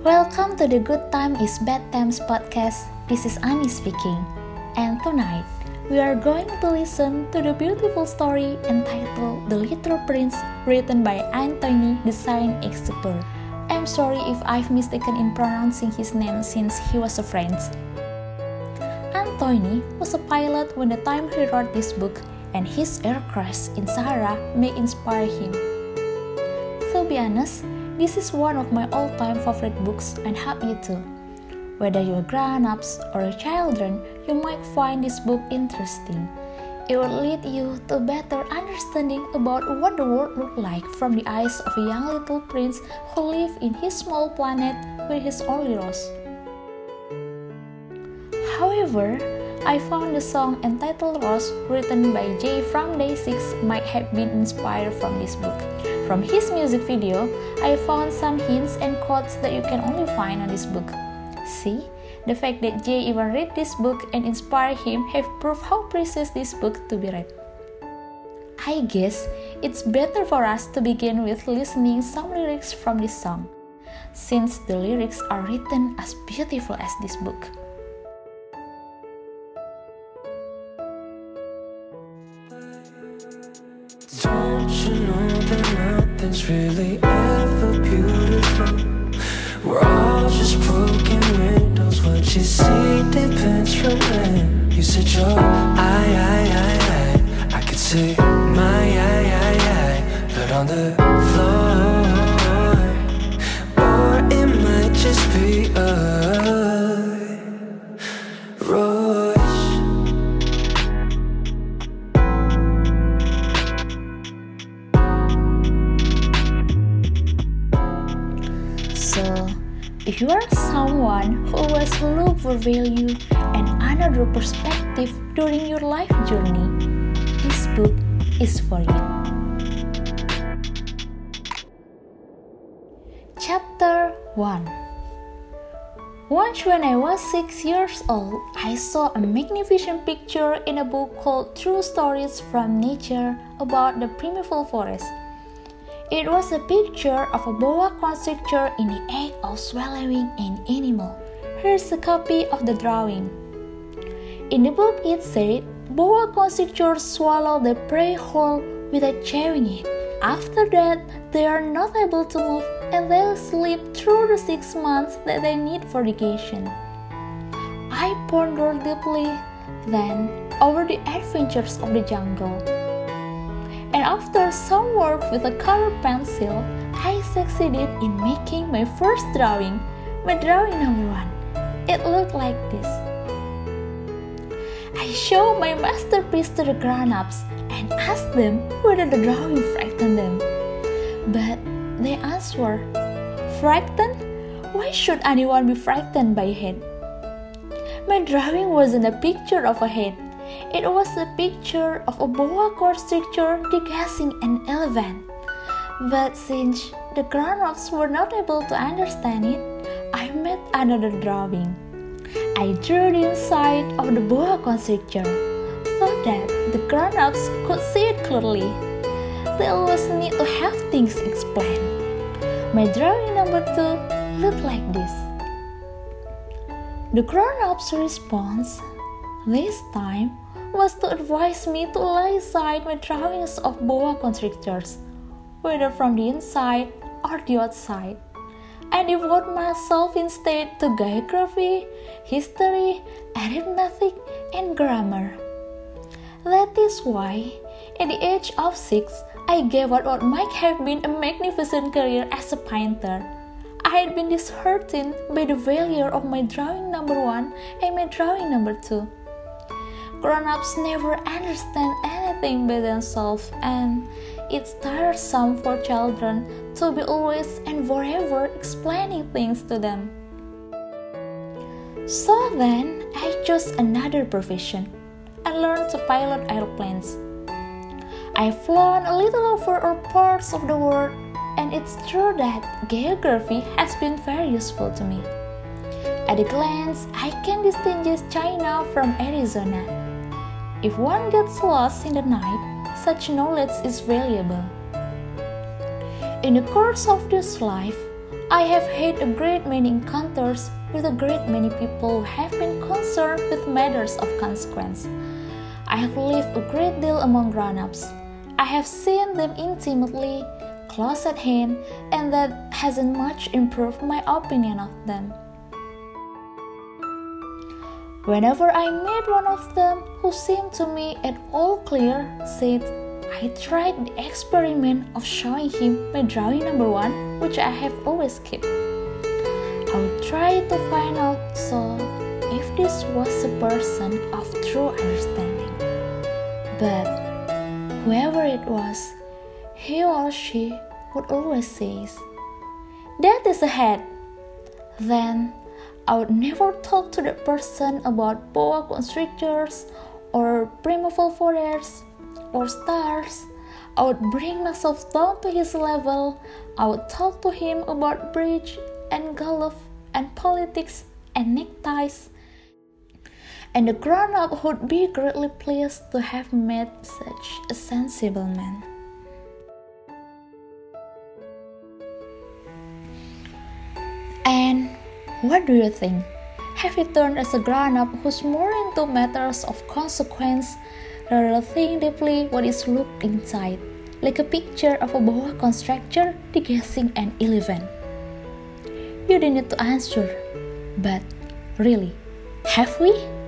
Welcome to the Good Time is Bad Times podcast. This is Ani speaking. And tonight, we are going to listen to the beautiful story entitled The Little Prince, written by Anthony de Saint-Exupéry. I'm sorry if I've mistaken in pronouncing his name since he was a French. Anthony was a pilot when the time he wrote this book, and his air crash in Sahara may inspire him. To be honest, this is one of my all-time favorite books and hope you too. Whether you're grown-ups or children, you might find this book interesting. It will lead you to better understanding about what the world looked like from the eyes of a young little prince who lived in his small planet with his only rose. However, I found the song entitled Rose written by Jae from Day 6 might have been inspired from this book. From his music video, I found some hints and quotes that you can only find on this book. See, the fact that Jae even read this book and inspired him have proved how precious this book to be read. I guess it's better for us to begin with listening some lyrics from this song, since the lyrics are written as beautiful as this book. Nothing's really ever beautiful? We're all just broken windows. What you see depends from when you said your I, I, I, I. I could say my I, I, I, but on the So, if you are someone who always look for value and another perspective during your life journey, this book is for you. Chapter 1 Once, when I was six years old, I saw a magnificent picture in a book called True Stories from Nature about the primeval forest. It was a picture of a boa constrictor in the act of swallowing an animal. Here's a copy of the drawing. In the book, it said boa constrictors swallow the prey whole without chewing it. After that, they are not able to move and they'll sleep through the six months that they need for vacation. I pondered deeply then over the adventures of the jungle. And after some work with a colored pencil, I succeeded in making my first drawing, my drawing number one. It looked like this. I showed my masterpiece to the grown-ups and asked them whether the drawing frightened them. But they answered, Frightened? Why should anyone be frightened by a head? My drawing wasn't a picture of a head. It was a picture of a boa constrictor degazing an elephant. But since the grown-ups were not able to understand it, I made another drawing. I drew the inside of the boa constrictor so that the grown-ups could see it clearly. They always need to have things explained. My drawing number two looked like this. The grown-ups' response this time was to advise me to lay aside my drawings of boa constrictors, whether from the inside or the outside, and devote myself instead to geography, history, arithmetic, and grammar. That is why, at the age of six, I gave up what might have been a magnificent career as a painter. I had been disheartened by the failure of my drawing number one and my drawing number two. Grown-ups never understand anything by themselves, and it's tiresome for children to be always and forever explaining things to them. So then, I chose another profession. I learned to pilot airplanes. I've flown a little over all parts of the world, and it's true that geography has been very useful to me. At a glance, I can distinguish China from Arizona. If one gets lost in the night, such knowledge is valuable. In the course of this life, I have had a great many encounters with a great many people who have been concerned with matters of consequence. I have lived a great deal among grown ups. I have seen them intimately, close at hand, and that hasn't much improved my opinion of them. Whenever I met one of them who seemed to me at all clear, said, I tried the experiment of showing him my drawing number one, which I have always kept. I would try to find out so if this was a person of true understanding. But whoever it was, he or she would always say, That is a head. Then I would never talk to that person about boa constrictors or primeval forests or stars. I would bring myself down to his level. I would talk to him about bridge and golf and politics and neckties. And the grown up would be greatly pleased to have met such a sensible man. What do you think? Have you turned as a grown up who's more into matters of consequence rather think deeply what is looked inside, like a picture of a boa constrictor guessing an elephant? You don't need to answer, but really, have we?